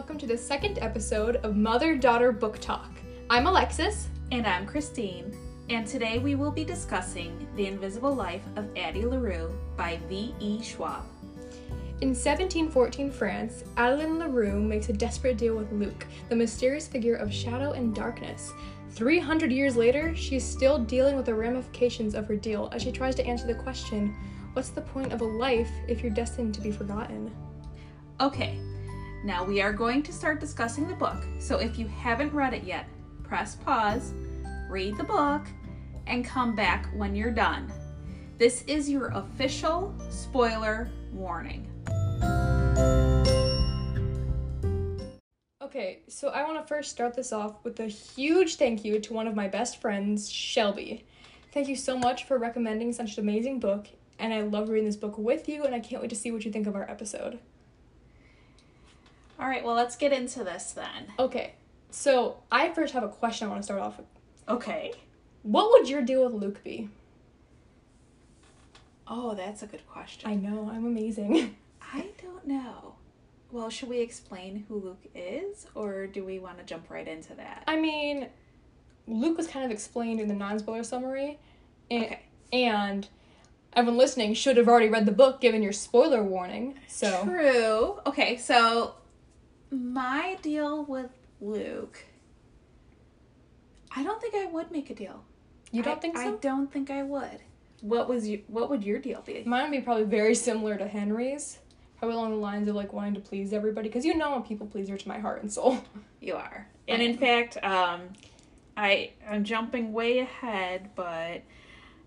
welcome to the second episode of Mother Daughter Book Talk. I'm Alexis. And I'm Christine. And today we will be discussing The Invisible Life of Addie LaRue by V.E. Schwab. In 1714 France, Adeline LaRue makes a desperate deal with Luc, the mysterious figure of shadow and darkness. 300 years later, she is still dealing with the ramifications of her deal as she tries to answer the question what's the point of a life if you're destined to be forgotten? Okay, now we are going to start discussing the book. So if you haven't read it yet, press pause, read the book, and come back when you're done. This is your official spoiler warning. Okay, so I want to first start this off with a huge thank you to one of my best friends, Shelby. Thank you so much for recommending such an amazing book, and I love reading this book with you, and I can't wait to see what you think of our episode. All right, well, let's get into this then. Okay, so I first have a question I want to start off with. Okay. What would your deal with Luc be? Oh, that's a good question. I know, I'm amazing. I don't know. Well, should we explain who Luc is, or do we want to jump right into that? I mean, Luc was kind of explained in the non spoiler summary, and, Okay. and everyone listening should have already read the book given your spoiler warning. So, True. Okay, so my deal with Luc, I don't think I would make a deal. you don't I- think so? I don't think I would. What was you? What would your deal be? Mine would be probably very similar to Henry's. Probably along the lines of like wanting to please everybody, because you know I'm a people pleaser to my heart and soul. You are, and in fact, um, I I'm jumping way ahead, but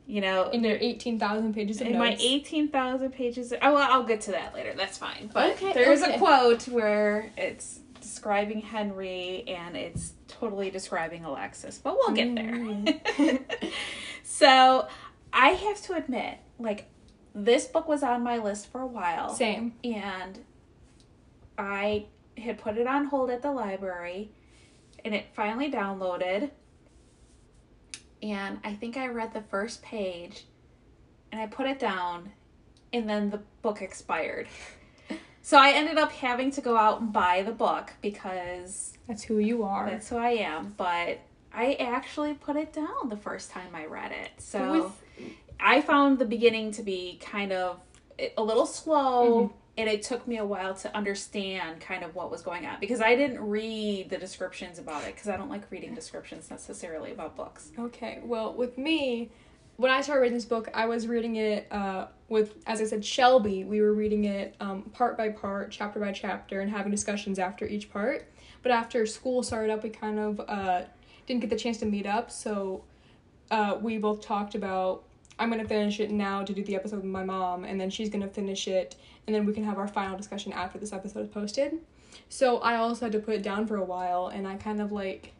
you know, In your 18,000 pages of in my notes. eighteen thousand pages. Oh, well, I'll get to that later. That's fine. But Okay, there's okay. a quote where it's describing Henry and it's totally describing Alexis. But we'll get Mm. there. so I have to admit, like, this book was on my list for a while, Same. and I had put it on hold at the library, and it finally downloaded. And I think I read the first page, and I put it down, and then the book expired. So I ended up having to go out and buy the book because That's who you are. that's who I am. But I actually put it down the first time I read it. So With- I found the beginning to be kind of a little slow. Mm-hmm. And it took me a while to understand kind of what was going on because I didn't read the descriptions about it because I don't like reading descriptions necessarily about books. Okay, well, with me, when I started reading this book, I was reading it uh, with, as I said, Shelby. We were reading it um, part by part, chapter by chapter, and having discussions after each part. But after school started up, we kind of uh, didn't get the chance to meet up, so uh, we both talked about I'm gonna finish it now to do the episode with my mom, and then she's gonna finish it, and then we can have our final discussion after this episode is posted. So I also had to put it down for a while, and I kind of like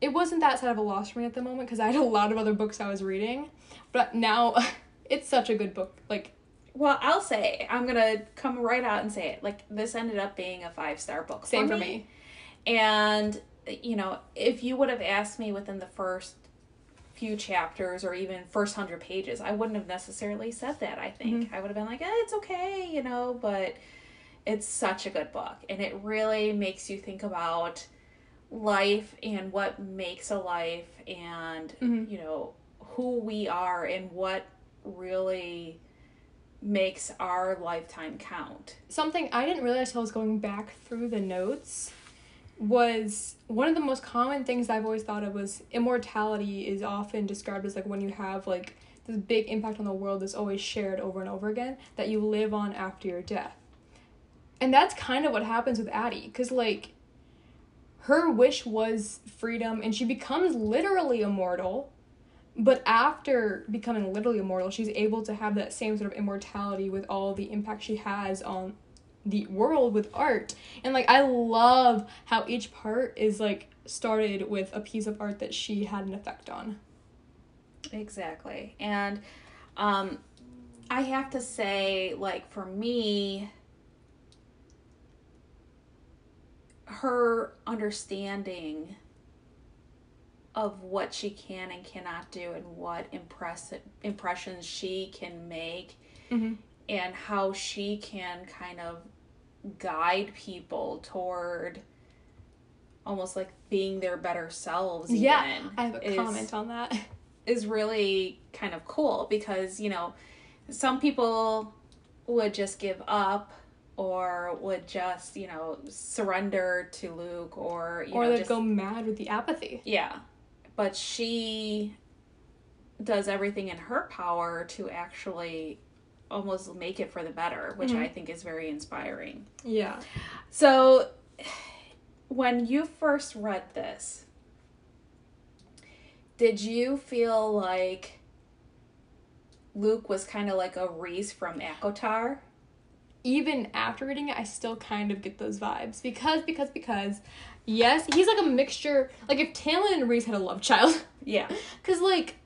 it wasn't that sad of a loss for me at the moment because I had a lot of other books I was reading, but now it's such a good book. Like Well, I'll say I'm gonna come right out and say it. Like this ended up being a five star book. same for me. And you know, if you would have asked me within the first few chapters or even first hundred pages, I wouldn't have necessarily said that. I think I would have been like, eh, "It's okay," you know. But it's such a good book, and it really makes you think about life and what makes a life, and Mhm. you know who we are and what really makes our lifetime count. Something I didn't realize till I was going back through the notes was one of the most common things I've always thought of was immortality is often described as like when you have like this big impact on the world that's always shared over and over again that you live on after your death. And that's kind of what happens with Addie cuz like her wish was freedom and she becomes literally immortal. But after becoming literally immortal, she's able to have that same sort of immortality with all the impact she has on the world with art. And like I love how each part is like started with a piece of art that she had an effect on. Exactly. And um I have to say like for me her understanding of what she can and cannot do and what impress impressions she can make Mhm. and how she can kind of guide people toward almost like being their better selves. Even, yeah, I have a is- comment on that. is really kind of cool because you know some people would just give up or would just you know surrender to Luc or you or know they'd just go mad with the apathy. yeah but she does everything in her power to actually almost make it for the better which Mhm. I think is very inspiring Yeah. so when you first read this did you feel like Luc was kind of like a Rhys from ACOTAR? Even after reading it, I still kind of get those vibes because because because yes, he's like a mixture. Like if Tamlin and Rhys had a love child, Yeah. because like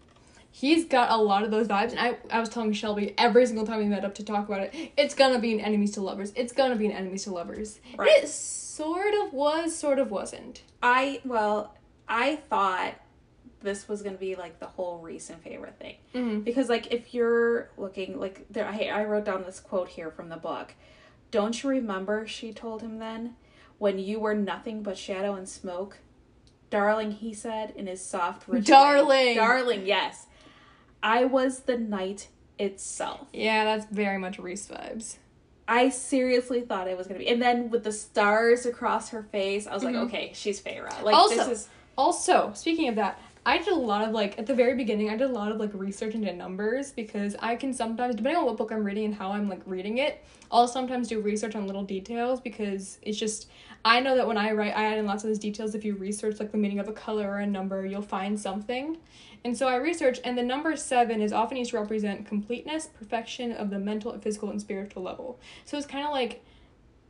he's got a lot of those vibes. And I I was telling Shelby every single time we met up to talk about it, it's gonna be an enemies to lovers. It's gonna be an enemies to lovers. Right. It sort of was, sort of wasn't. I well, I thought this was gonna be like the whole Rhys and Feyre thing Mm-hmm. because like if you're looking like there, I I wrote down this quote here from the book. Don't you remember? She told him then, when you were nothing but shadow and smoke, darling. He said in his soft, rich way. Darling. darling. Yes, I was the night itself. Yeah, that's very much Rhys vibes. I seriously thought it was gonna be, and then with the stars across her face, I was like, Mhm. okay, she's Feyre. Like Also- this is Also, speaking of that, I did a lot of like at the very beginning. I did a lot of like research into numbers because I can sometimes, depending on what book I'm reading and how I'm like reading it, I'll sometimes do research on little details because it's just I know that when I write, I add in lots of those details. If you research like the meaning of a color or a number, you'll find something. And so I research, and the number seven is often used to represent completeness, perfection of the mental, physical, and spiritual level. So it's kind of like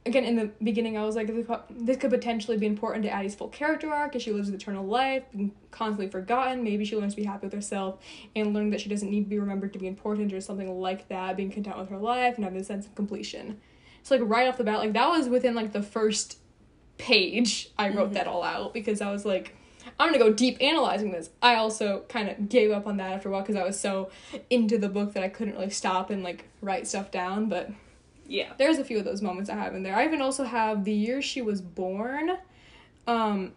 again in the beginning i was like this could- potentially be important to addie's full character arc as she lives an eternal life constantly forgotten maybe she learns to be happy with herself and learn that she doesn't need to be remembered to be important or something like that being content with her life and having a sense of completion so like right off the bat like that was within like the first page i wrote Mhm. that all out because i was like i'm gonna go deep analyzing this i also kind of gave up on that after a while because i was so into the book that i couldn't really stop and like write stuff down but yeah. there's a few of those moments I have in there. I even also have the year she was born. Um,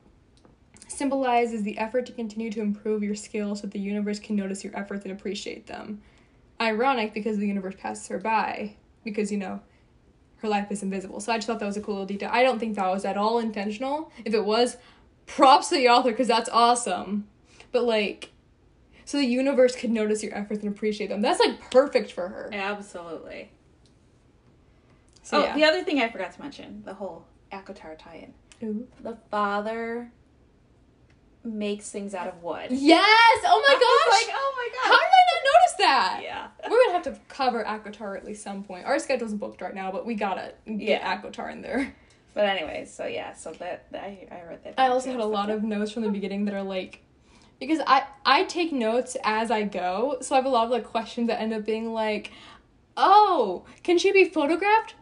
symbolizes the effort to continue to improve your skills so that the universe can notice your efforts and appreciate them. Ironic because the universe passes her by because you know her life is invisible. So I just thought that was a cool little detail. I don't think that was at all intentional. If it was, props to the author because that's awesome. But like, so the universe could notice your efforts and appreciate them. That's like perfect for her. Absolutely. So oh, yeah. the other thing I forgot to mention, the whole ACOTAR tie-in. The father makes things out of wood. Yes! Oh my I was gosh! like, oh How did I not notice that? god. Yeah. We're gonna have to cover ACOTAR at least some point. Our schedule's booked right now, but we gotta get Yeah. ACOTAR in there. But anyways, so yeah, so that, that I I read that. I also had a lot of notes from the beginning that are like because I I take notes as I go, so I have a lot of like questions that end up being like, "Oh, can she be photographed?"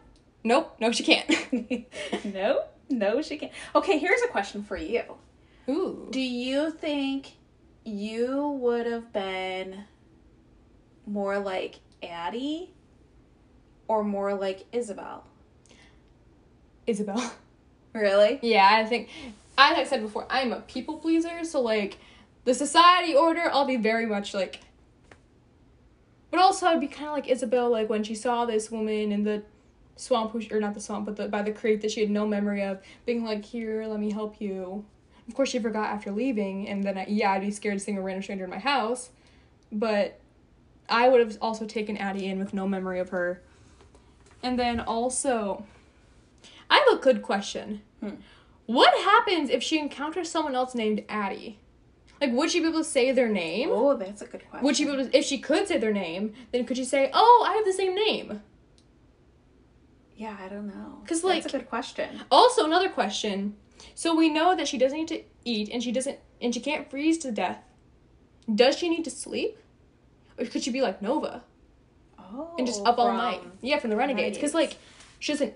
Nope, no, she can't. no, no, she can't. Okay, here's a question for you. Ooh, Do you think you would have been more like Addie or more like Isabel? Isabel. Really? Yeah, I think, as I said before, I'm a people pleaser, so like, the society order, I'll be very much like. But also, I'd be kind of like Isabel, like when she saw this woman in the swamp, or not the swamp, but the, by the creek that she had no memory of, being like, "Here, let me help you." Of course, she forgot after leaving, and then I, yeah, I'd be scared seeing a random stranger in my house. But I would have also taken Addie in with no memory of her. And then also, I have a good question. Hmm. What happens if she encounters someone else named Addie? Like, would she be able to say their name? Oh, that's a good question. Would she be able to, if she could say their name, then could she say, oh, I have the same name? Yeah, I don't know. Cause like- that's a good question. Also, another question. So we know that she doesn't need to eat and she doesn't, and she can't freeze to death. Does she need to sleep? Or could she be like Nova Oh, and just up all night? Yeah, from the Renegades. Because, like, she doesn't,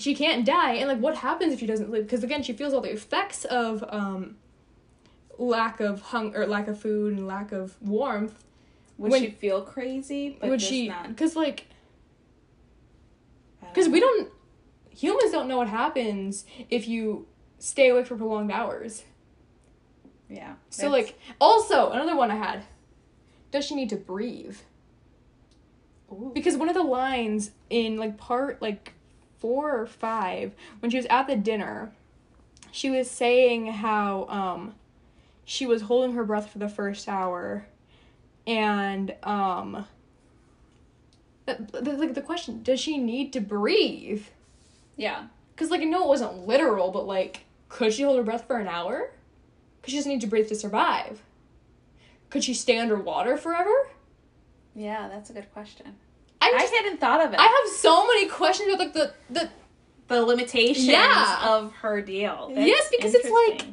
she can't die. And, like, what happens if she doesn't live? Because, again, she feels all the effects of, um, lack of hunger, or lack of food and lack of warmth Would when- she feel crazy? But would she because like because we don't humans don't know what happens if you stay awake for prolonged hours. Yeah. So like also another one I had. Does she need to breathe? Ooh. Because one of the lines in like part like four or five, when she was at the dinner, she was saying how um she was holding her breath for the first hour and um like the question, does she need to breathe? yeah. Because, like, I know it wasn't literal, but, like, could she hold her breath for an hour? Because she doesn't need to breathe to survive. Could she stay underwater forever? Yeah, that's a good question. I just, hadn't thought of it. I have so many questions about, like, the, the, the limitations Yeah. of her deal. That's Yes, because it's like-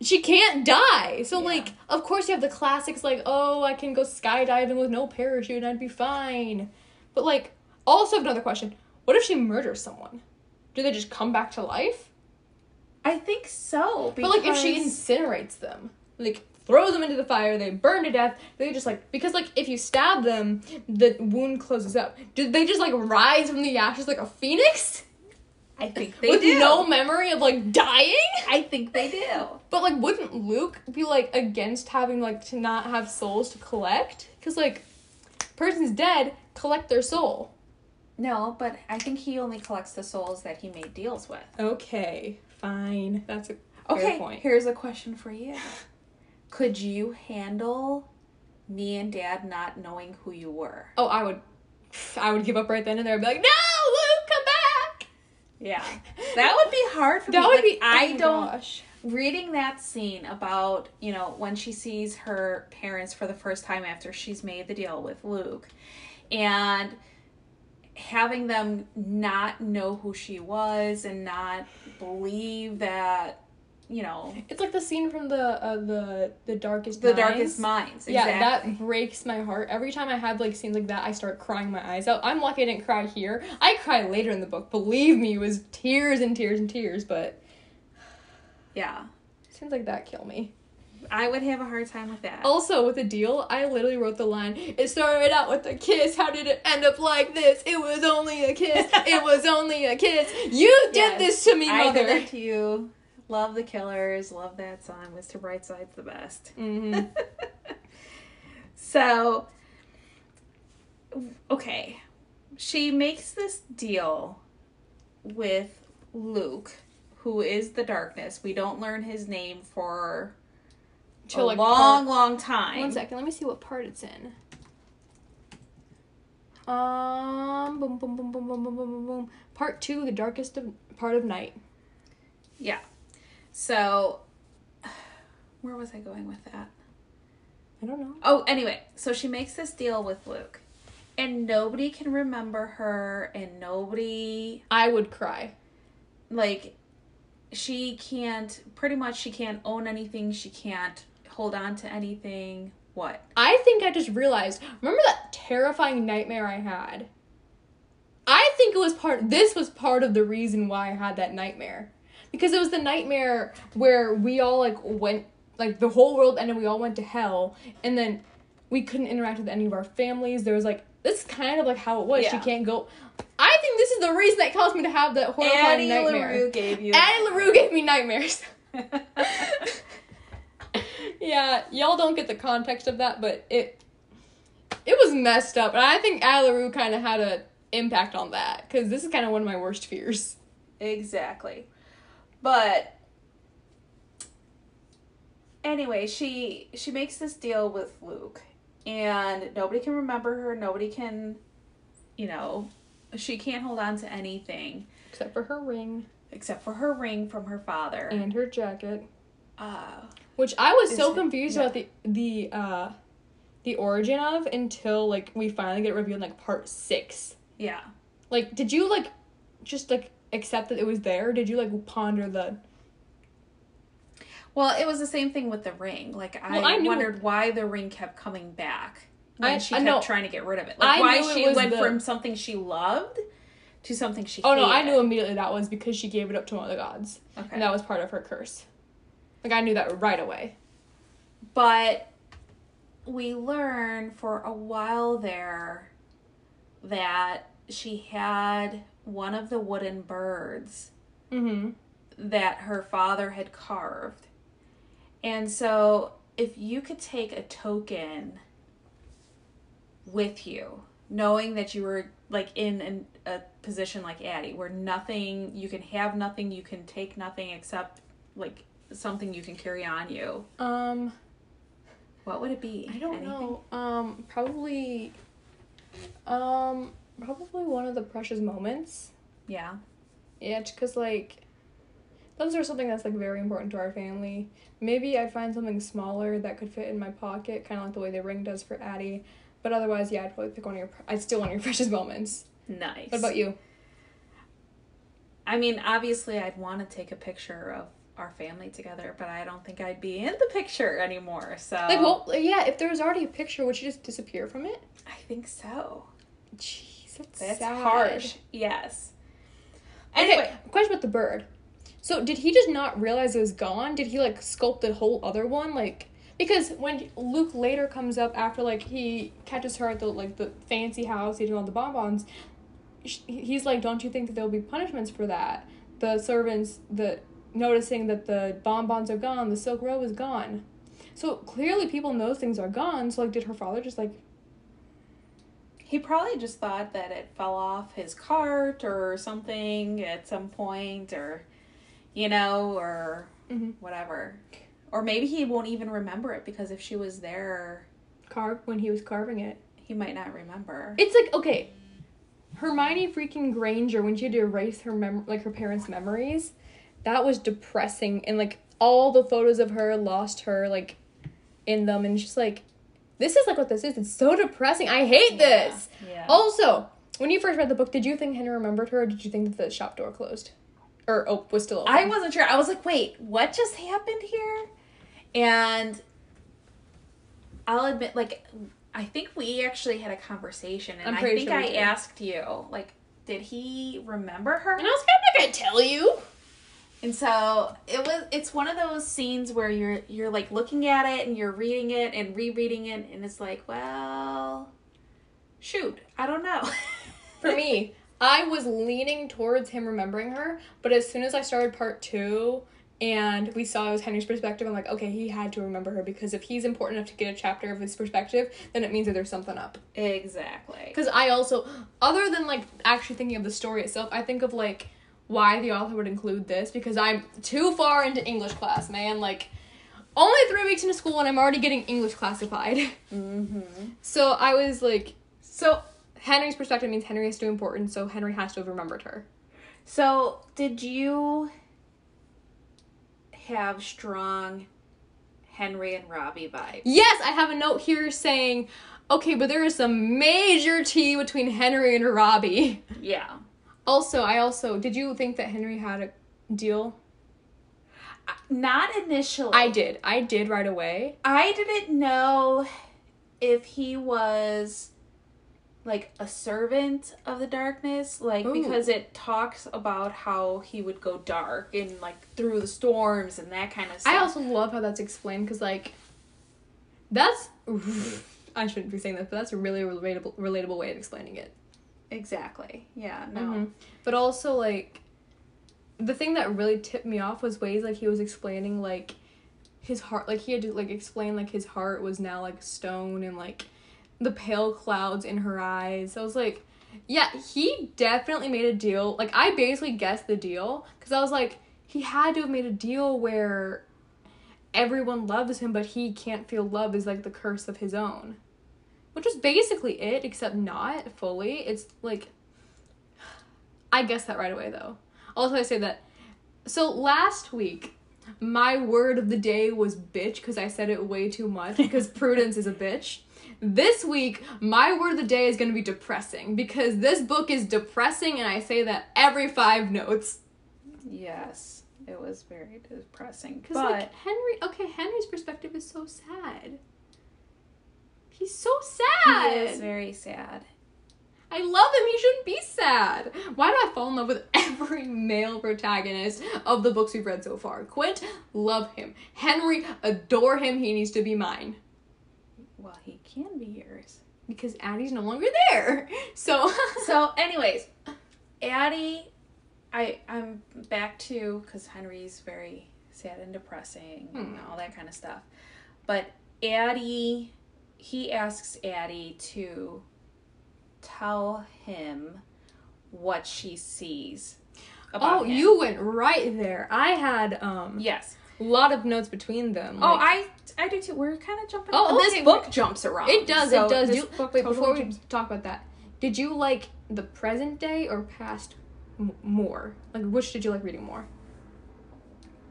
she can't die. So, Yeah. like, of course you have the classics, like, oh, I can go skydiving with no parachute and I'd be fine. But, like, also have another question. What if she murders someone? Do they just come back to life? I think so. But like if she incinerates them, like throws them into the fire, they burn to death. They just like because like if you stab them, the wound closes up. Do they just like rise from the ashes like a phoenix I think they do. with do. no memory of like dying? I think they do. But like, wouldn't Luc be like against having like to not have souls to collect? Because like, person's dead, collect their soul. No, but I think he only collects the souls that he made deals with. Okay, fine. That's a Okay, point. here's a question for you. Could you handle me and dad not knowing who you were? Oh, I would, I would give up right then and there. I'd be like, no, Luc, come back. Yeah. That would be hard for That me. would Like, be. Oh I oh don't gosh. reading that scene about you know when she sees her parents for the first time after she's made the deal with luc and having them not know who she was and not believe that you know It's like the scene from the uh, the the darkest the Minds. darkest minds Yeah, that breaks my heart. Every time I have like scenes like that, I start crying my eyes out. I'm lucky I didn't cry here. I cry later in the book. Believe me, it was tears and tears and tears. But yeah scenes like that kill me. I would have a hard time with that Also, with the deal, I literally wrote the line. It started out with a kiss. How did it end up like this? It was only a kiss. it was only a kiss. You did Yes, this to me, i did that to you love the killers love that song mr brightside's the best hmm So, okay. She makes this deal with Luc, who is the darkness. We don't learn his name for Till, a like, long, part- long time. One second, let me see what part it's in. Um, boom, boom, boom, boom, boom, boom, boom, boom, boom. Part two, the darkest of, part of night. Yeah. So, where was I going with that? I don't know. Oh, anyway, so she makes this deal with Luc, and nobody can remember her, and nobody I would cry. like she can't pretty much she can't own anything she can't hold on to anything what I think I just realized. Remember that terrifying nightmare I had? I think it was part. This was part of the reason why I had that nightmare, because it was the nightmare where we all like went, like the whole world ended. We all went to hell, and then we couldn't interact with any of our families. There was like this is kind of like how it was. She can't go. I think this is the reason that caused me to have that horrifying Addie nightmare. LaRue gave you Addie LaRue gave me nightmares. yeah, y'all don't get the context of that, but it it was messed up, and I think Addie kind of had a impact on that because this is kind of one of my worst fears. exactly. But anyway she she makes this deal with luc and nobody can remember her nobody can you know she can't hold on to anything. Except for her ring. Except for her ring from her father. And her jacket, uh which I was so confused yeah. about the the uh the origin of until like we finally get revealed in like part six. yeah Like, did you like just like accept that it was there? Did you like ponder the Well, it was the same thing with the ring. Like I, Well, I wondered why the ring kept coming back when I- she I kept know. trying to get rid of it. Like I why she went the- from something she loved to something she Oh no, I knew immediately that was because she gave it up to one of the gods. Okay. And that was part of her curse. Like I knew that right away. But we learn for a while there that she had one of the wooden birds Mm-hmm. that her father had carved. And so, if you could take a token with you, knowing that you were like in an, a position like Addie, where nothing, you can have nothing, you can take nothing except like something you can carry on you, Um, what would it be? I don't Anything? know. Um, probably. Um, probably one of the precious moments. Yeah. Yeah, because like, those are something that's like very important to our family. Maybe I'd find something smaller that could fit in my pocket, kind of like the way the ring does for Addie. But otherwise, yeah, I'd probably pick one of your. I'd steal one of your precious moments. Nice. What about you? I mean, obviously, I'd want to take a picture of our family together, but I don't think I'd be in the picture anymore. So, Like, well, yeah, if there was already a picture, would you just disappear from it? I think so. Jeez, that's, That's sad. harsh. Yes. Anyway, Anyway, question about the bird. So did he just not realize it was gone? Did he like sculpt a whole other one? Like because when Luc later comes up after like he catches her at the like the fancy house eating all the bonbons, he's like, "Don't you think that there'll be punishments for that?" The servants, the noticing that the bonbons are gone, the silk robe is gone. So clearly, people know things are gone. So like, did her father just like he probably just thought that it fell off his cart or something at some point, or, you know, or Mhm. whatever. Or maybe he won't even remember it because if she was there, carve when he was carving it? he might not remember. It's like okay, Hermione freaking Granger when she had to erase her mem like her parents' memories, that was depressing and like all the photos of her lost her like in them and just like this is like what this is. It's so depressing. I hate this. Yeah. Also, when you first read the book, did you think Henry remembered her or did you think that the shop door closed? Or oh, was still open? I wasn't sure. I was like, wait, what just happened here? And I'll admit, like, I think we actually had a conversation, and I think sure I did. asked you, like, did he remember her? And I was kind of not gonna tell you. And so it was. It's one of those scenes where you're you're like looking at it and you're reading it and rereading it, and it's like, well, shoot, I don't know. For me, I was leaning towards him remembering her, but as soon as I started part two and we saw it was Henry's perspective, I'm like, okay, he had to remember her because if he's important enough to get a chapter of his perspective, then it means that there's something up. exactly. Because I also, other than like actually thinking of the story itself, I think of like why the author would include this because I'm too far into English class, man. Like, only three weeks into school and I'm already getting English classified. Mm-hmm. so I was like, so Henry's perspective means Henry is too important, so Henry has to have remembered her. So, did you have strong Henry and Robbie vibes? Yes, I have a note here saying, okay, but there is some major tea between Henry and Robbie. Yeah. Also, I also did you think that Henry had a deal? Uh, not initially. I did. I did right away. I didn't know if he was like a servant of the darkness, like Ooh. because it talks about how he would go dark and like through the storms and that kind of stuff. I also love how that's explained because like that's I shouldn't be saying that, but that's a really relatable relatable way of explaining it. Exactly. Yeah. No. Mhm. But also like the thing that really tipped me off was ways like he was explaining like his heart like he had to like explain like his heart was now like stone and like the pale clouds in her eyes. I was like, yeah, he definitely made a deal. Like I basically guessed the deal cuz I was like he had to have made a deal where everyone loves him but he can't feel love is like the curse of his own. Which was basically it except not fully. It's like I guessed that right away though. Also, I say that. So last week, my word of the day was bitch because I said it way too much because Prudence is a bitch. This week, my word of the day is going to be depressing because this book is depressing and I say that every five notes. Yes. It was very depressing. Because, But like, Henry, okay, Henry's perspective is so sad. He's so sad. he is very sad. I love him. He shouldn't be sad. Why do I fall in love with every male protagonist of the books we've read so far? Quint, love him. Henry, adore him. He needs to be mine. Well, he can be yours. because Addie's no longer there. So so, anyways, Addie, I I'm back to because Henry's very sad and depressing and Hmm. all that kind of stuff. But Addie, he asks Addie to tell him what she sees. About Oh, him. you went right there. I had um Yes. a lot of notes between them. Oh, like- I I do too. We're kind of jumping. Oh, this okay, book jumps around. It does. So it does. You, wait, totally before we jumps- talk about that, did you like the present day or past m- more? Like, which did you like reading more?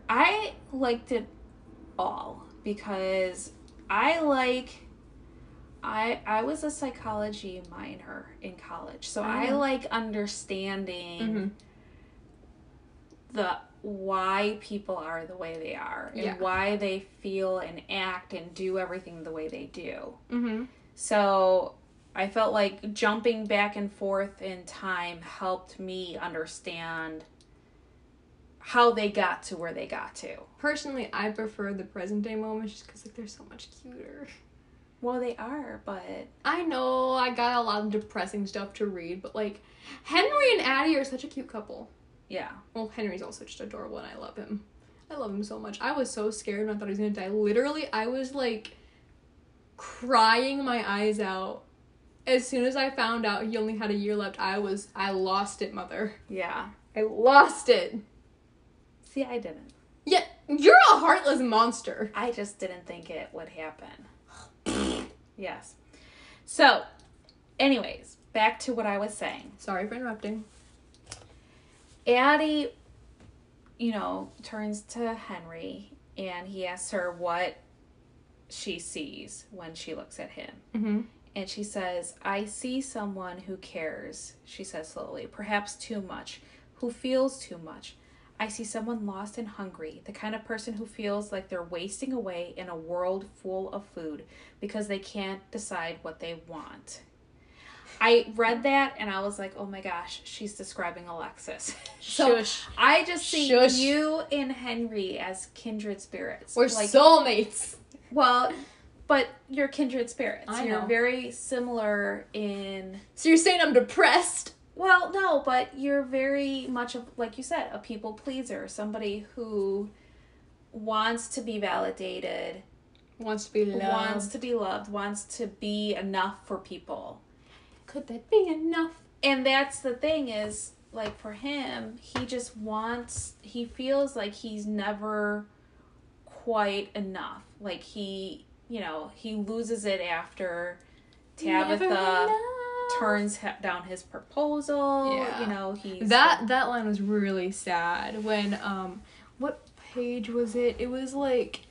I liked it all because I like I I was a psychology minor in college. So I Oh. like understanding Mhm. the why people are the way they are and Yeah. why they feel and act and do everything the way they do. Mm-hmm. So I felt like jumping back and forth in time helped me understand how they got to where they got to. Personally, I prefer the present day moments just because like they're so much cuter. Well, they are, but I know I got a lot of depressing stuff to read, but like Henry and Addie are such a cute couple. yeah. Well, Henry's also just adorable, and I love him. I love him so much. I was so scared when I thought he was gonna die. Literally, I was like crying my eyes out as soon as I found out he only had a year left. I was, I lost it, mother. Yeah. I lost it. See, I didn't. Yeah, you're a heartless monster. I just didn't think it would happen. Yes. So, anyways, back to what I was saying. Sorry for interrupting. Addie, you know, turns to Henry and he asks her what she sees when she looks at him. Mm-hmm. And she says, I see someone who cares, she says slowly, perhaps too much, who feels too much. I see someone lost and hungry, the kind of person who feels like they're wasting away in a world full of food because they can't decide what they want. I read that and I was like, oh my gosh, she's describing Alexis. so Shush. I just see Shush. you and Henry as kindred spirits. We're like, soulmates. well, but you're kindred spirits. I you're know. very similar in. So you're saying I'm depressed? Well, no, but you're very much of, like you said, a people pleaser, somebody who wants to be validated, Wants to be loved. wants to be loved, wants to be enough for people. Could that be enough? And that's the thing is, like for him, he just wants, he feels like he's never quite enough. Like he, you know, he loses it after Tabitha. Turns he- down his proposal. Yeah. You know, he's That that line was really sad when um what page was it? It was like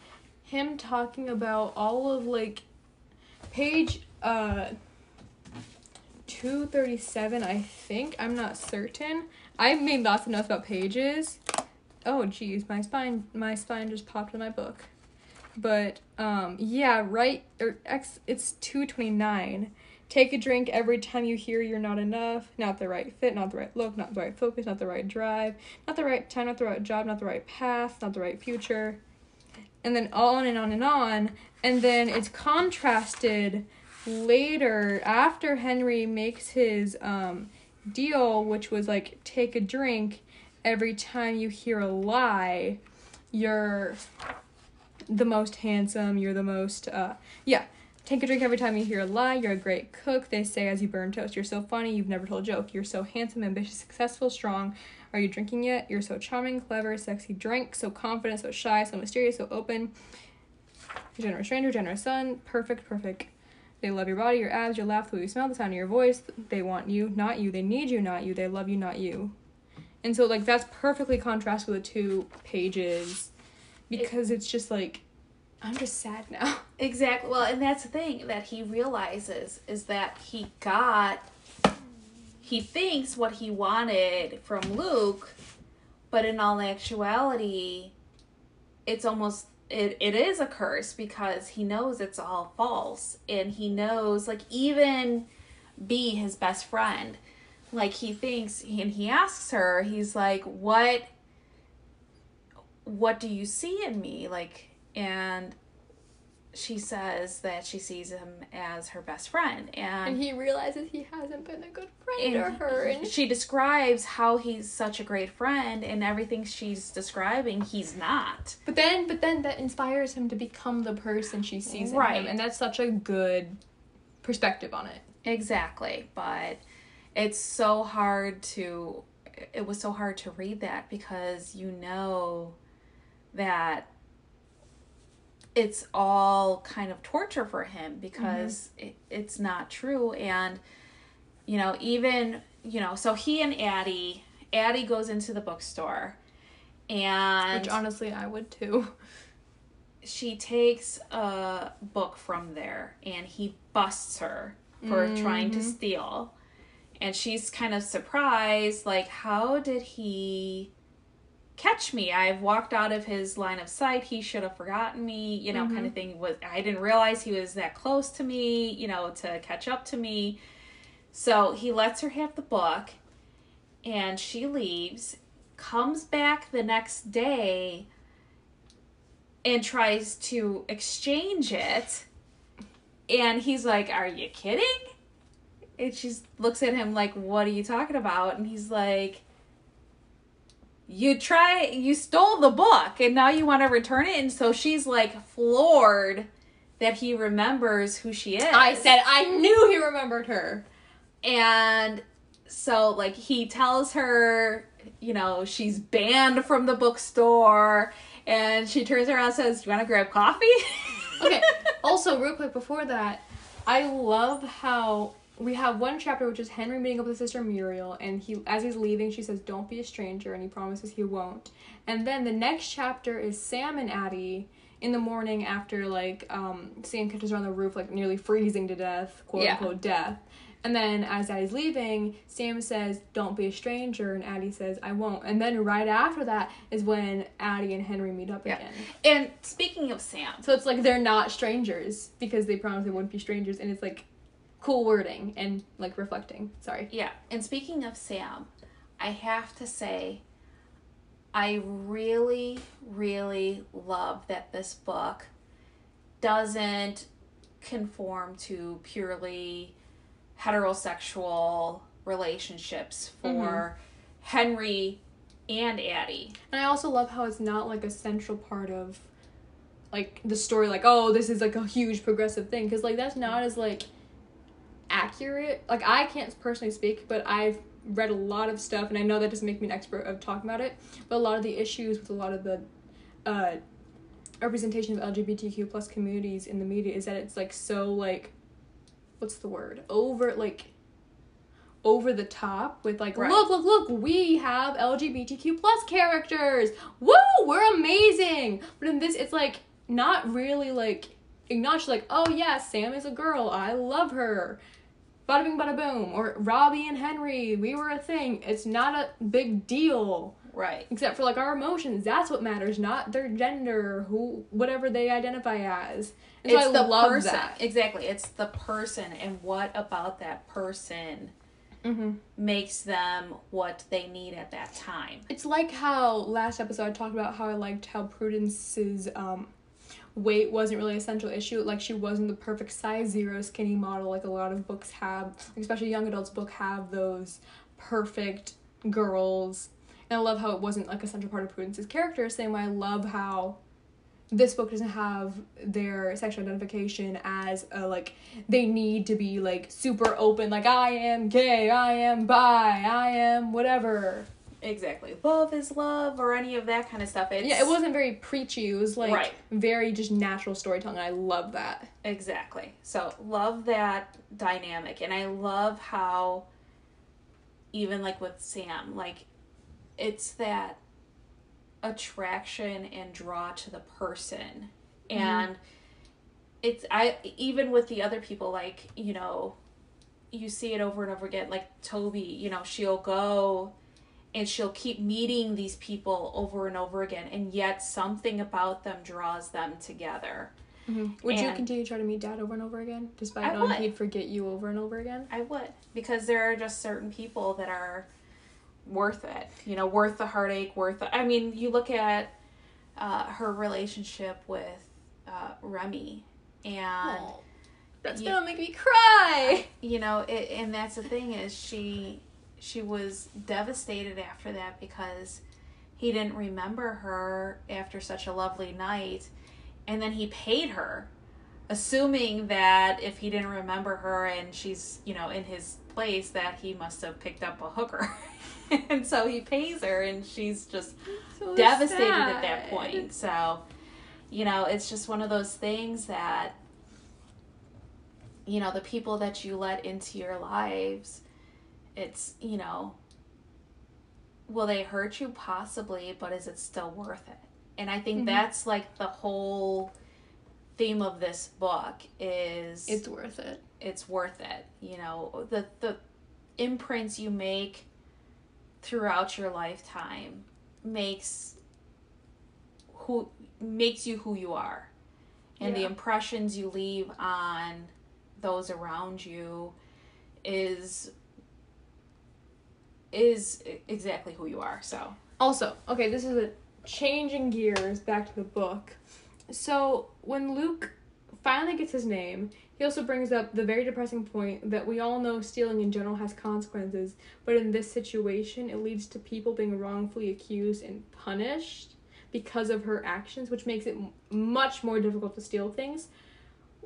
him talking about all of like page uh 237 I think. I'm not certain. I made lots of notes about pages. Oh geez, my spine my spine just popped in my book. But um yeah, right or X it's 229. Take a drink every time you hear you're not enough, not the right fit, not the right look, not the right focus, not the right drive, not the right time, not the right job, not the right path, not the right future. And then on and on and on. And then it's contrasted later after Henry makes his um, deal, which was like take a drink every time you hear a lie. You're the most handsome. You're the most, uh, yeah. Take a drink every time you hear a lie. You're a great cook. They say as you burn toast. You're so funny. You've never told a joke. You're so handsome, ambitious, successful, strong. Are you drinking yet? You're so charming, clever, sexy, drink, so confident, so shy, so mysterious, so open. Generous stranger, generous son. Perfect, perfect. They love your body, your abs, your laugh, the way you smell, the sound of your voice. They want you, not you. They need you, not you. They love you, not you. And so, like, that's perfectly contrast with the two pages because it's just like, I'm just sad now. Exactly. Well, and that's the thing that he realizes is that he got he thinks what he wanted from Luc, but in all actuality, it's almost it, it is a curse because he knows it's all false and he knows like even be his best friend like he thinks and he asks her he's like what what do you see in me like and she says that she sees him as her best friend and, And he realizes he hasn't been a good friend to her. And she describes how he's such a great friend and everything she's describing he's not But then, but then that inspires him to become the person she sees in Right. him, and that's such a good perspective on it. exactly but it's so hard to it was so hard to read that because you know that it's all kind of torture for him because mm-hmm. it, it's not true. And you know even you know so he and addie addie goes into the bookstore and Which honestly, I would too. she takes a book from there and he busts her for trying to mm-hmm. steal. And she's kind of surprised like how did he catch me. I've walked out of his line of sight. He should have forgotten me you know kind of mm-hmm. thing. Was i didn't realize he was that close to me you know to catch up to me. So he lets her have the book and she leaves comes back the next day and tries to exchange it. And he's like are you kidding? And she looks at him like what are you talking about? And he's like you try you stole the book and now you want to return it and so she's like floored that he remembers who she is I said I knew he remembered her. and so like he tells her you know she's banned from the bookstore and she turns around and says do you want to grab coffee Okay. also, real quick before that, I love how we have one chapter which is Henry meeting up with his sister Muriel, and he as he's leaving, she says, "Don't be a stranger," and he promises he won't. And then the next chapter is Sam and Addie in the morning after like um, Sam catches her on the roof, like nearly freezing to death, quote Yeah. unquote death. And then as Addie's leaving, Sam says, Don't be a stranger, and Addie says, I won't. And then right after that is when Addie and Henry meet up Yeah. again. and speaking of sam So it's like they're not strangers because they promised they wouldn't be strangers, and it's like cool wording and like reflecting. Sorry. Yeah, and speaking of Sam, I have to say, I really, really love that this book doesn't conform to purely heterosexual relationships for mm-hmm. Henry and Addie. And I also love how it's not like a central part of like the story, like, oh, this is like a huge progressive thing, because like that's not as like accurate. Like I can't personally speak, but I've read a lot of stuff, and I know that doesn't make me an expert of talking about it. But a lot of the issues with a lot of the uh, representation of LGBTQ plus communities in the media is that it's like so like, what's the word? Over like over the top with like Right. look look look we have lgbtq plus characters woo we're amazing but in this it's like not really like acknowledged like oh yeah sam is a girl i love her bada bing bada boom or robbie and henry we were a thing it's not a big deal Right. except for like our emotions that's what matters not their gender who whatever they identify as and so It's I the love person. that Exactly. It's the person and what about that person mm-hmm. makes them what they need at that time. It's like how last episode I talked about how I liked how Prudence's um, weight wasn't really a central issue. Like she wasn't the perfect size zero skinny model like a lot of books have, especially young adults book have those perfect girls. And I love how it wasn't like a central part of Prudence's character. Same way I love how this book doesn't have their sexual identification as a like they need to be like super open like I am gay, I am bi, I am whatever. Exactly. Love is love or any of that kind of stuff. It's Yeah, it wasn't very preachy. It was like Right. very just natural storytelling. I love that. Exactly. So love that dynamic and I love how even like with Sam, like it's that attraction and draw to the person. Mm-hmm. And it's I even with the other people like, you know, you see it over and over again like Toby, you know, she'll go and she'll keep meeting these people over and over again and yet something about them draws them together. Would you continue to try to meet dad over and over again, despite I knowing would. he'd forget you over and over again? I would because there are just certain people that are worth it. You know, worth the heartache. Worth. The, I mean, you look at uh, her relationship with uh, Remy, and Oh, that's you- gonna make me cry. you know it, and that's the thing is she she was devastated after that because he didn't remember her after such a lovely night. And then he paid her assuming that if he didn't remember her and she's you know in his place that he must have picked up a hooker. And so he pays her and she's just So devastated at that point. So, you know, it's just one of those things that, you know, the people that you let into your lives, it's, you know, will they hurt you? Possibly, but is it still worth it? And I think Mhm. that's like the whole theme of this book is It's worth it. it's worth it. You know, the the imprints you make throughout your lifetime makes who makes you who you are. And the impressions you leave on those around you is is exactly who you are. So, Also, okay, this is a changing gears back to the book. So when Luc finally gets his name, he also brings up the very depressing point that we all know stealing in general has consequences, but in this situation, it leads to people being wrongfully accused and punished because of her actions, which makes it much more difficult to steal things.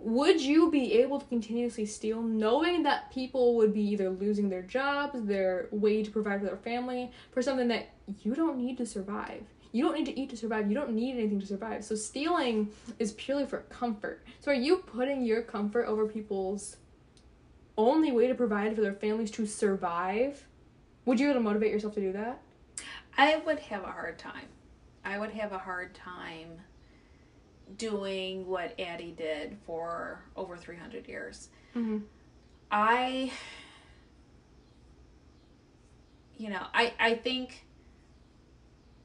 Would you be able to continuously steal knowing that people would be either losing their jobs, their way to provide for their family, for something that you don't need to survive? You don't need to eat to survive. You don't need anything to survive. So stealing is purely for comfort. So are you putting your comfort over people's only way to provide for their families to survive? Would you be able to motivate yourself to do that? I would have a hard time. I would have a hard time doing what Addie did for over 300 years. Mm-hmm. I you know, I I think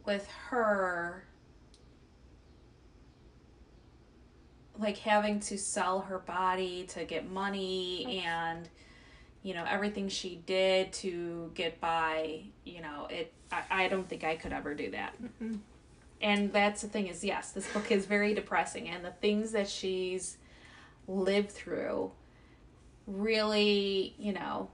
with her like having to sell her body to get money and you know everything she did to get by you know it i, I don't think i could ever do that Mm-mm. And that's the thing is yes this book is very depressing and the things that she's lived through really you know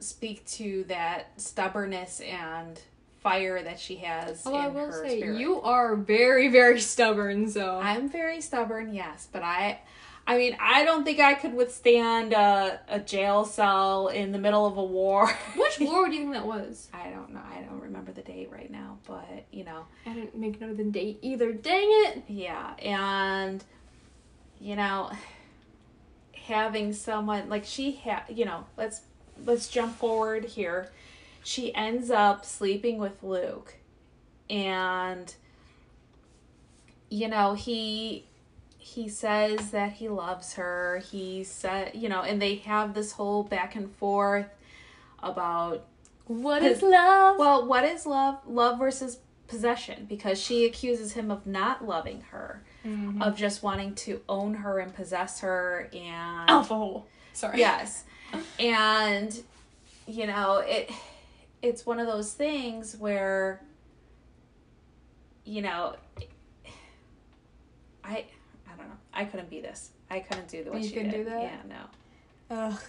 speak to that stubbornness and fire that she has Oh, in I will her say spirit. you are very, very stubborn. So I'm very stubborn, yes, but I I mean, I don't think I could withstand a, a jail cell in the middle of a war. which war do you think that was? I don't know. I don't remember the date right now, but you know, I didn't make note of the date either. Dang it! yeah, and you know, having someone like she had, you know, let's let's jump forward here. She ends up sleeping with Luc, and you know he he says that he loves her. He said, you know, and they have this whole back and forth about what is love? well, what is love? Love versus possession because she accuses him of not loving her, Mhm. of just wanting to own her and possess her and alpha hole. Sorry. yes. And you know, it it's one of those things where you know I I don't know. I couldn't be this. I couldn't do the what You she couldn't did. do that? Yeah, no. Ugh.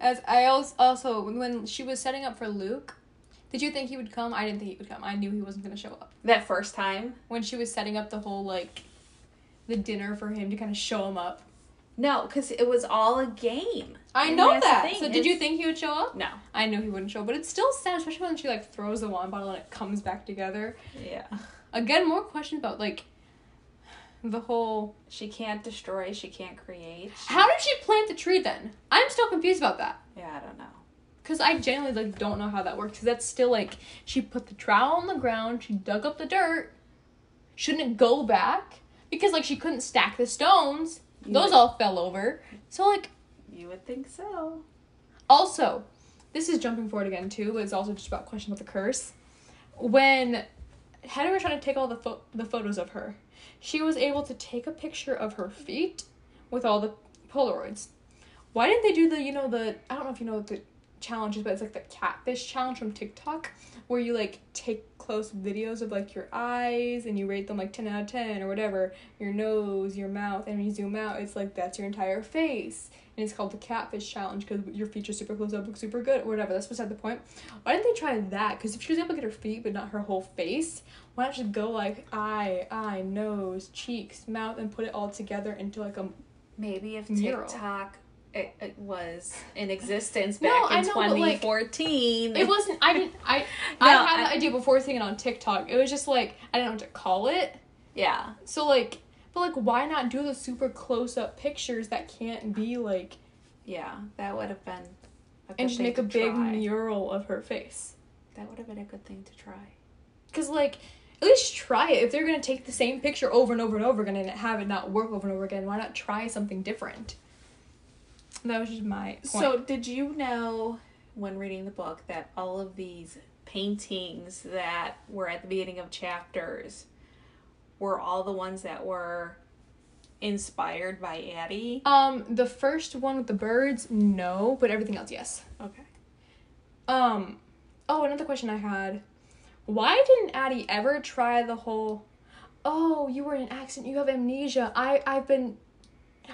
As I als- also when she was setting up for Luc, did you think he would come? I didn't think he would come. I knew he wasn't gonna show up. That first time? When she was setting up the whole like the dinner for him to kind of show him up. No, because it was all a game. I And know that. So did you think he would show up? No. I knew he wouldn't show, up. but it's still sad, especially when she like throws the wine bottle and it comes back together. Yeah. Again, more questions about like the whole. She can't destroy, she can't create. She- How did she plant the tree then? I'm still confused about that. Yeah, I don't know. Cause I genuinely like don't know how that works. Cause that's still like she put the trowel on the ground, she dug up the dirt. Shouldn't it go back? Because like she couldn't stack the stones. You Those would- all fell over. So like You would think so. also, this is jumping forward again too, but it's also just about question about the curse. When Henry was trying to take all the pho- the photos of her, she was able to take a picture of her feet with all the Polaroids. Why didn't they do the you know the I don't know if you know the challenge is, but it's like the catfish challenge from TikTok, where you like take close videos of like your eyes and you rate them like 10 out of 10 or whatever, your nose, your mouth, and when you zoom out, it's like that's your entire face. And it's called the catfish challenge because your features super close up look super good or whatever. That's beside the point. Why didn't they try that? Because if she was able to get her feet but not her whole face, why not just go like eye, eye, nose, cheeks, mouth, and put it all together into like a Maybe if Mural. TikTok it, it was in existence back I in know, but, like, 2014. It wasn't. I didn't. I. No, I had I- the idea before seeing it on TikTok. It was just like I didn't know what to call it. yeah. So like, but like, why not do the super close up pictures that can't be like, Yeah, that would have been a good and just make a big try. mural of her face? That would have been a good thing to try. Cause like, at least try it. If they're gonna take the same picture over and over and over again and have it not work over and over again, why not try something different? That was just my point. So, did you know when reading the book that all of these paintings that were at the beginning of chapters were all the ones that were inspired by Addie? um, the first one with the birds, no, but everything else, yes. Okay. Um, oh, another question I had. Why didn't Addie ever try the whole, oh, you were in an accident, you have amnesia, I, I've been,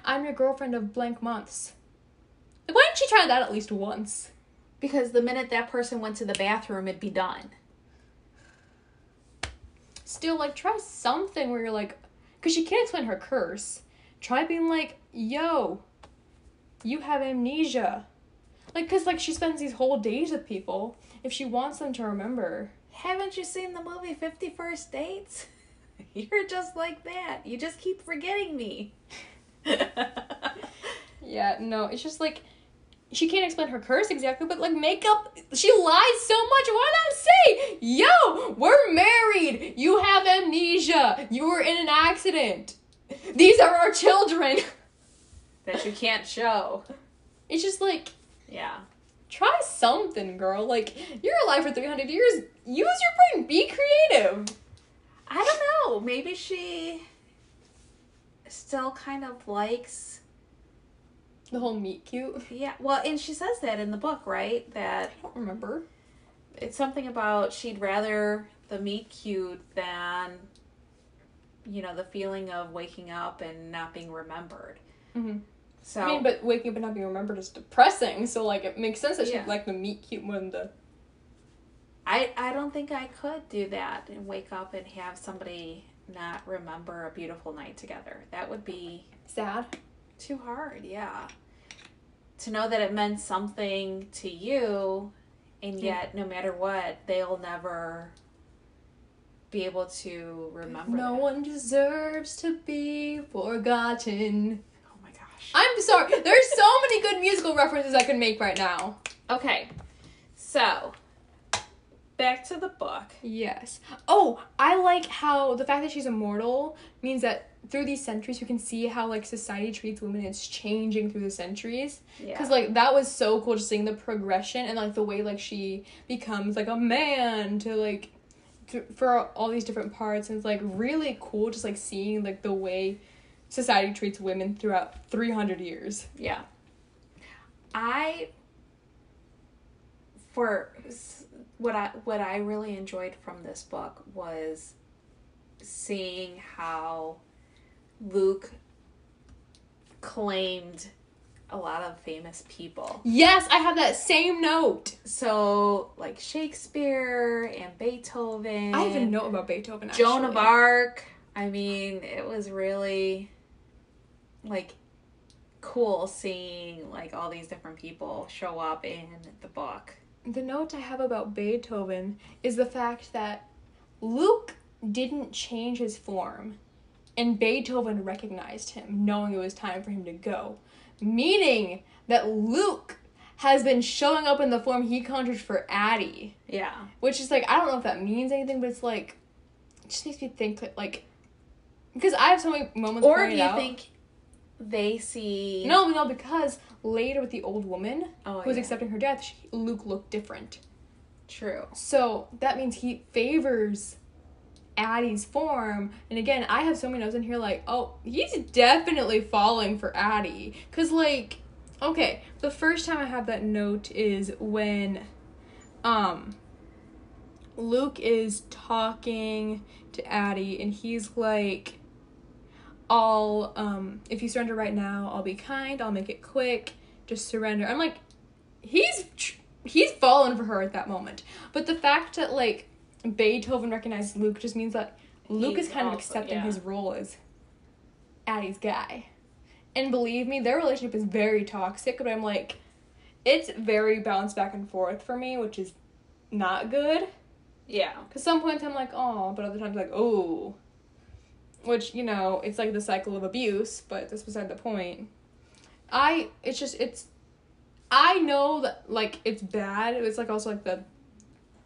I'm your girlfriend of blank months. Like, why didn't she try that at least once? Because the minute that person went to the bathroom, it'd be done. Still, like, try something where you're like, because she can't explain her curse. Try being like, yo, you have amnesia. Like, because, like, she spends these whole days with people. If she wants them to remember. Haven't you seen the movie Fifty First Dates? You're just like that. You just keep forgetting me. Yeah, no, it's just like she can't explain her curse exactly, but like makeup, she lies so much. Why not say, "Yo, we're married. You have amnesia. You were in an accident. These are our children." that you can't show. It's just like Yeah. try something, girl. Like you're alive for three hundred years. Use your brain. Be creative. I don't know. Maybe she still kind of likes. The whole meet cute. Yeah. Well, and she says that in the book, right? That I don't remember. it's something about she'd rather the meet cute than, you know, the feeling of waking up and not being remembered. hmm So I mean, but waking up and not being remembered is depressing. So like, it makes sense that she'd Yeah. like the meet cute more than the. I I don't think I could do that and wake up and have somebody not remember a beautiful night together. That would be Sad. too hard, yeah. To know that it meant something to you and yet no matter what, they'll never be able to remember. No that. one deserves to be forgotten. Oh my gosh. I'm sorry. There's so many good musical references I could make right now. Okay. So, back to the book. Yes. Oh, I like how the fact that she's immortal means that through these centuries you can see how like society treats women. It's changing through the centuries. Yeah. Cause like that was so cool, just seeing the progression and like the way like she becomes like a man to like to, for all these different parts and it's like really cool just like seeing like the way society treats women throughout 300 years Yeah. I for what I what I really enjoyed from this book was seeing how Luc claimed a lot of famous people. yes i have that same note So like Shakespeare and Beethoven. i even know about beethoven actually. Joan of Arc. I mean, it was really like cool seeing like all these different people show up in the book. the note i have about beethoven is the fact that luc didn't change his form and beethoven recognized him knowing it was time for him to go meaning that luc has been showing up in the form he conjured for addie Yeah. which is like I don't know if that means anything, but it's like it just makes me think that like because I have so many moments. Or do you out- think they see No, no, because later with the old woman Oh, who was yeah. accepting her death, she, Luc looked different. True. So that means he favors Addie's form. And again, I have so many notes in here like, oh, he's definitely falling for Addie. Cause like, okay, the first time I have that note is when, um, Luc is talking to Addie and he's like I'll um if you surrender right now, I'll be kind, I'll make it quick, just surrender. I'm like he's he's fallen for her at that moment. But the fact that like Beethoven recognizes Luc just means that Luc He's is kind of accepting yeah. his role as Addie's guy. And believe me, their relationship is very toxic, but I'm like it's very bounced back and forth for me, which is not good. Yeah. Cause some points I'm like, oh, but other times like, oh. Which, you know, it's like the cycle of abuse, but that's beside the point. I it's just it's I know that like it's bad. It's like also like the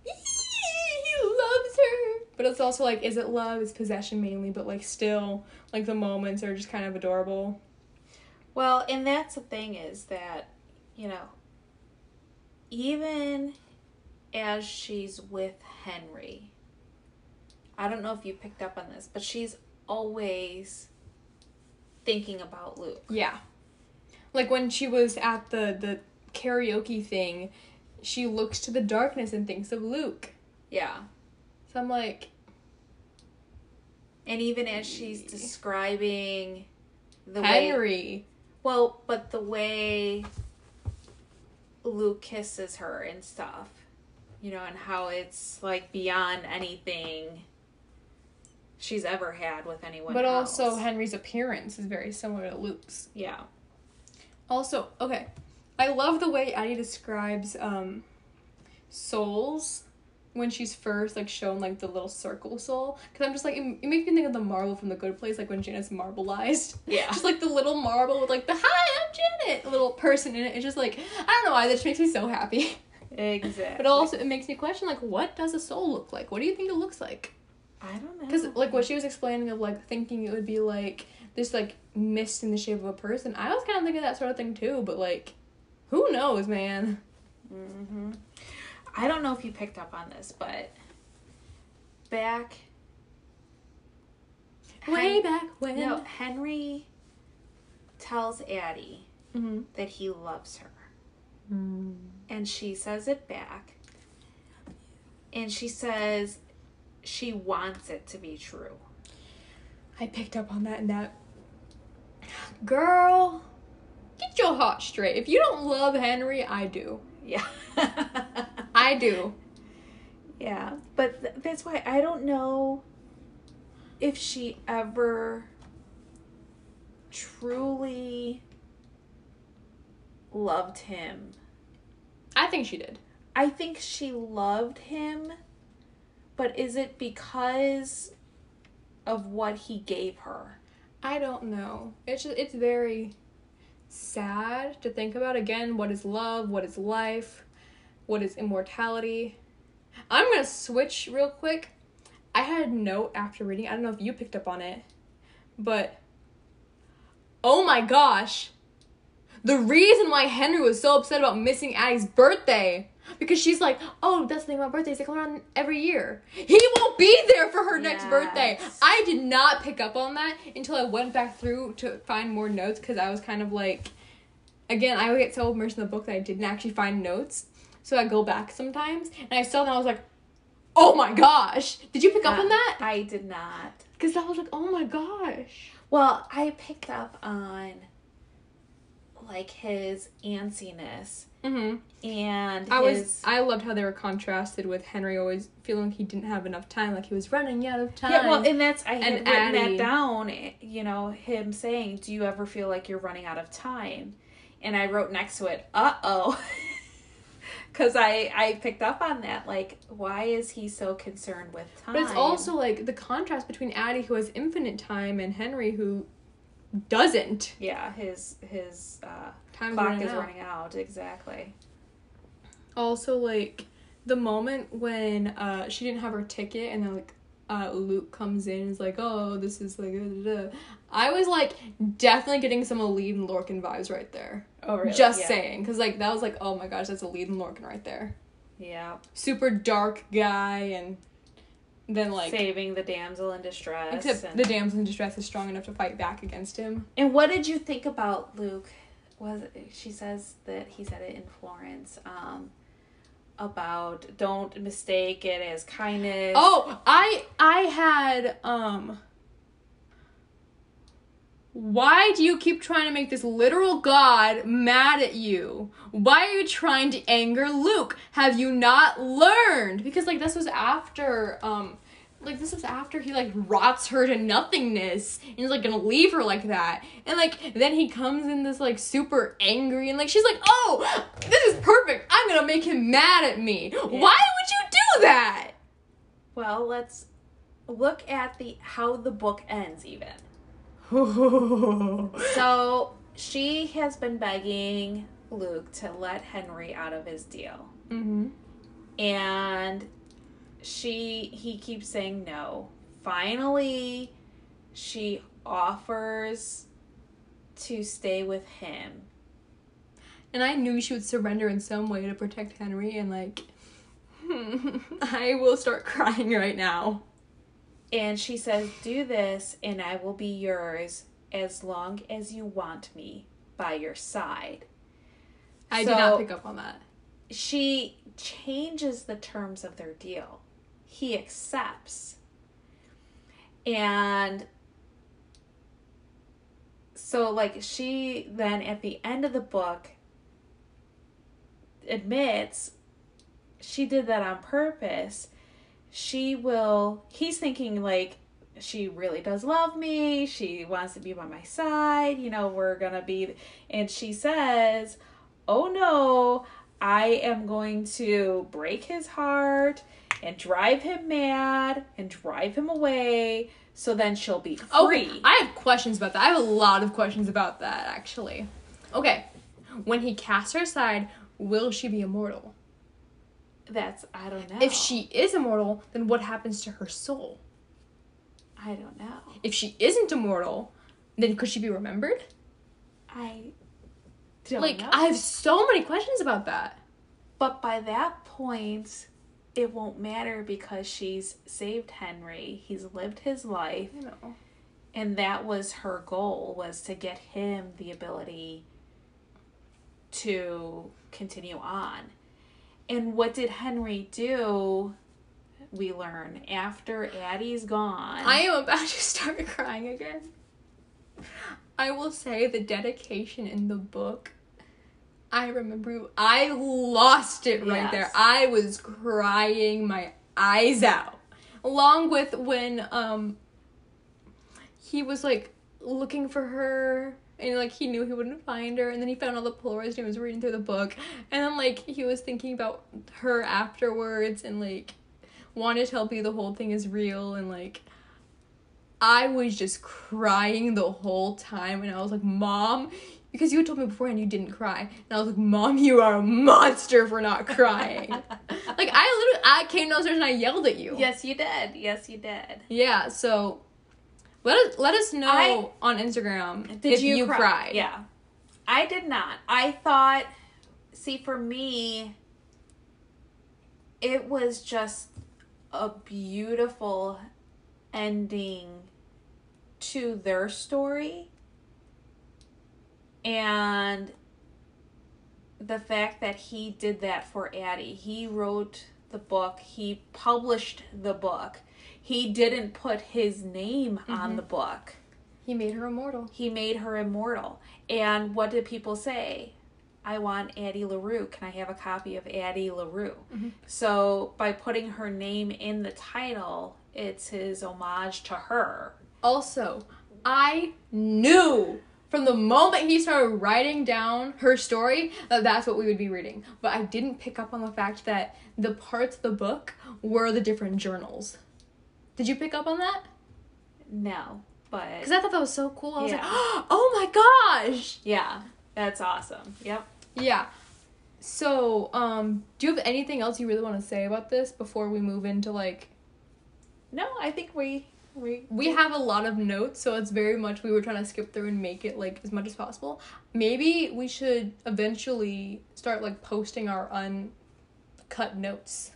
he loves her. But it's also like, is it love? It's possession mainly, but like still, like the moments are just kind of adorable. Well, and that's the thing is that, you know, even as she's with Henry, I don't know if you picked up on this, but she's always thinking about Luc. Yeah. Like when she was at the the karaoke thing, she looks to the darkness and thinks of Luc. Yeah. So I'm like, And even as she's describing the way Well, but the way Luc kisses her and stuff, you know, and how it's like beyond anything she's ever had with anyone But else. also Henry's appearance is very similar to Luc's. yeah. Also, okay. I love the way Addie describes um souls when she's first like shown like the little circle soul because I'm just like it, it makes me think of the marble from the Good Place like when Janet's marbleized. Yeah. just like the little marble with like the hi I'm Janet little person in it. It's just like I don't know why that just makes me so happy. Exactly. But also it makes me question like what does a soul look like? What do you think it looks like? I don't know. Because like what she was explaining of like thinking it would be like this like mist in the shape of a person. I was kind of thinking that sort of thing too, but like, who knows, man? hmm I don't know if you picked up on this, but back Way back when. no, Henry tells Addie Mm-hmm. that he loves her. And she says it back. And she says she wants it to be true. I picked up on that and that. Girl, get your heart straight. If you don't love Henry, I do. Yeah. I do. yeah. But th- that's why I don't know if she ever truly loved him. I think she did. I think she loved him, but is it because of what he gave her? I don't know. It's just, it's very sad to think about again what is love, what is life, what is immortality. I'm going to switch real quick. I had a note after reading. I don't know if you picked up on it, but oh my gosh. The reason why Henry was so upset about missing Addie's birthday because she's like, "Oh, that's the thing about birthdays. They come around every year. He won't be there for her next birthday." I did not pick up on that until I went back through to find more notes because I was kind of like, again, I would get so immersed in the book that I didn't actually find notes. So I go back sometimes and I saw that I was like, "Oh my gosh!" Did you pick up on Uh, that? I did not. Because I was like, "Oh my gosh." Well, I picked up on like his antsiness Mm-hmm. and I was I loved how they were contrasted with Henry always feeling like he didn't have enough time, like he was running out of time. yeah, well, and that's I had And written Addie. that down. You know, him saying, "Do you ever feel like you're running out of time?" And I wrote next to it, "Uh oh," because I I picked up on that. Like, why is he so concerned with time? but it's also like the contrast between Addie who has infinite time and Henry who doesn't. yeah, his his uh, Time's clock running is out. running out. Exactly. Also, like the moment when uh she didn't have her ticket and then like uh Luc comes in and is like, oh, this is like, da, da, da." I was like definitely getting some Elide and Lorcan vibes right there. Oh, Just yeah. saying, because like that was like, oh my gosh, that's Elide and Lorcan right there. Yeah. Super dark guy and then like saving the damsel in distress. except and, the damsel in distress is strong enough to fight back against him. and what did you think about Luc? Was she says that he said it in Florence? Um, about don't mistake it as kindness. Oh, I I had um why do you keep trying to make this literal god mad at you? Why are you trying to anger Luc? Have you not learned? Because like this was after um like this was after he like rots her to nothingness and he's like gonna leave her like that and like then he comes in this like super angry and like she's like oh this is perfect i'm gonna make him mad at me why would you do that Well, let's look at the how the book ends even. So she has been begging Luc to let Henry out of his deal. mm-hmm. And she he keeps saying no. Finally, she offers to stay with him. And I knew she would surrender in some way to protect Henry, and like, I will start crying right now. And she says, Do this, and I will be yours as long as you want me by your side. I So- did not pick up on that. She changes the terms of their deal. He accepts. And so, like, she then at the end of the book admits she did that on purpose. She will, he's thinking, like, she really does love me. She wants to be by my side. You know, we're going to be. And she says, Oh no, I am going to break his heart and drive him mad and drive him away. So then she'll be oh, free. Oh, I have questions about that. I have a lot of questions about that, actually. Okay, when he casts her aside, will she be immortal? That's, I don't know. If she is immortal, then what happens to her soul? I don't know. If she isn't immortal, then could she be remembered? I don't like, know. I have so many questions about that. But by that point, it won't matter because she's saved Henry. He's lived his life. You know. and that was her goal was to get him the ability to continue on and what did henry do we learn after addie's gone I am about to start crying again. I will say the dedication in the book. I remember I lost it right Yes. there. I was crying my eyes out. Along with when um he was like looking for her and like he knew he wouldn't find her and then he found all the Polaroids and he was reading through the book and then like he was thinking about her afterwards and like wanted to tell you the whole thing is real and like I was just crying the whole time and I was like, Mom, because you had told me beforehand you didn't cry. And I was like, Mom, you are a monster for not crying. like I literally I came downstairs and I yelled at you. yes you did yes you did Yeah, so let us let us know I- on Instagram did if you, cry? cried. yeah i did not i thought see for me it was just a beautiful ending to their story and the fact that he did that for Addie. He wrote the book, he published the book. He didn't put his name on the mm-hmm. book. He made her immortal. He made her immortal. And what did people say? I want Addie LaRue. Can I have a copy of Addie LaRue? Mm-hmm. So by putting her name in the title, it's his homage to her. Also, I knew from the moment he started writing down her story that that's what we would be reading. But I didn't pick up on the fact that the parts of the book were the different journals. Did you pick up on that? No, but Because I thought that was so cool. I was Yeah. like, oh my gosh! yeah, that's awesome. Yep. Yeah. So, um, do you have anything else you really want to say about this before we move into like No, I think we we we have a lot of notes, so it's very much we were trying to skip through and make it like as much as possible. Maybe we should eventually start like posting our uncut notes.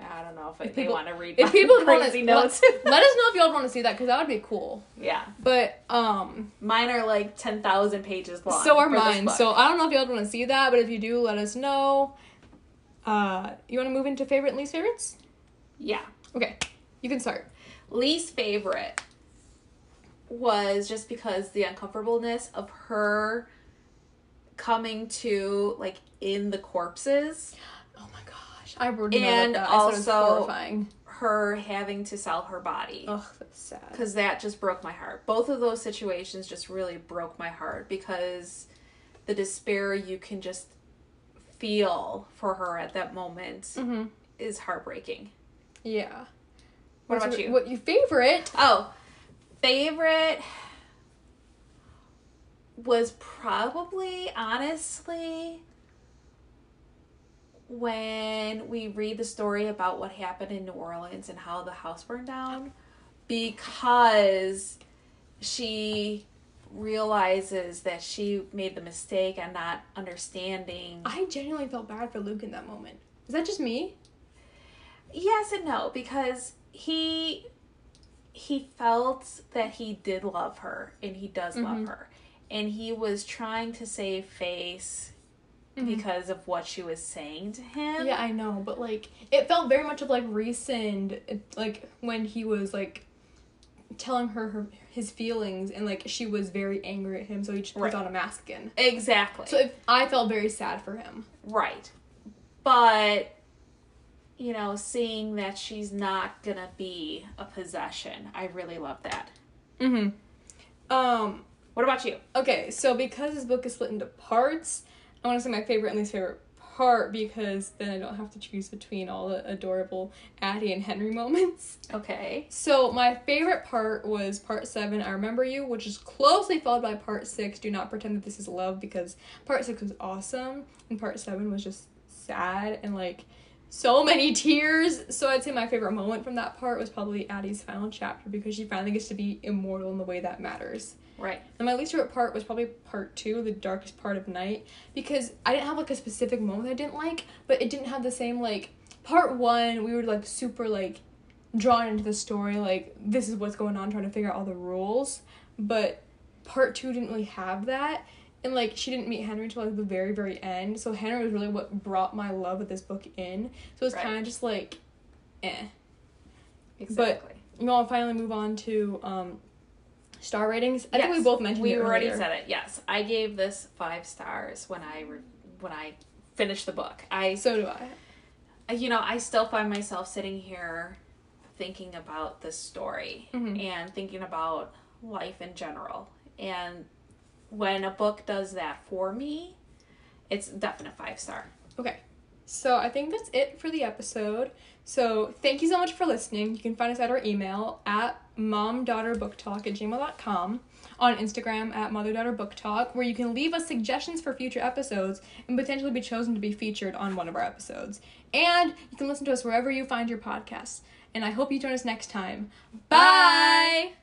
I don't know if, If they people- want to read If people want crazy to notes. let us know if y'all want to see that because that would be cool. yeah, But um, mine are like ten thousand pages long. so are mine. So I don't know if y'all want to see that, but if you do, let us know. Uh, you want to move into favorite and least favorites? Yeah. Okay, you can start. Least favorite was just because the uncomfortableness of her coming to like in the corpses, gosh, I wrote And that. I thought it was also- horrifying. her having to sell her body. Ugh, that's sad. because that just broke my heart. Both of those situations just really broke my heart because the despair you can just feel for her at that moment Mm-hmm. is heartbreaking. Yeah. What What's about your- you? What your favorite? Oh, favorite was probably honestly when we read the story about what happened in New Orleans and how the house burned down because she realizes that she made the mistake and not understanding I genuinely felt bad for Luc in that moment. Is that just me? yes and no because he he felt that he did love her and he does Mhm. love her and he was trying to save face Mhm. because of what she was saying to him Yeah, I know, but like it felt very much of like recent, like when he was like telling her, her his feelings, and like she was very angry at him, so he just puts Right. on a mask again. exactly So if, I felt very sad for him. right but you know seeing that she's not gonna be a possession i really love that Mm-hmm. Um. what about you Okay, so because this book is split into parts, I want to say my favorite and least favorite part because then I don't have to choose between all the adorable Addie and Henry moments. okay So my favorite part was part seven, I Remember You, which is closely followed by part six, Do Not Pretend That This Is Love, because part six was awesome and part seven was just sad and like so many tears. So I'd say my favorite moment from that part was probably Addie's final chapter because she finally gets to be immortal in the way that matters. Right And my least favorite part was probably part two, the darkest part of night, because I didn't have like a specific moment I didn't like, but it didn't have the same like part one. We were like super like drawn into the story, like this is what's going on, trying to figure out all the rules. But part two didn't really have that, and like she didn't meet Henry until like the very very end. So Henry was really what brought my love of this book in. So it's Right. kind of just like, eh. exactly You want to finally move on to um, star ratings? I think we both mentioned we already earlier. said it. Yes, I gave this five stars when I re- when I finished the book. I So do I. you know I still find myself sitting here thinking about this story Mhm. and thinking about life in general. And when a book does that for me, it's definite five star. Okay. So I think that's it for the episode. So thank you so much for listening. You can find us at our email at momdaugghterbooktalk at gmail.com, on Instagram at motherdaughterbooktalk, where you can leave us suggestions for future episodes and potentially be chosen to be featured on one of our episodes. And you can listen to us wherever you find your podcasts. And I hope you join us next time. Bye!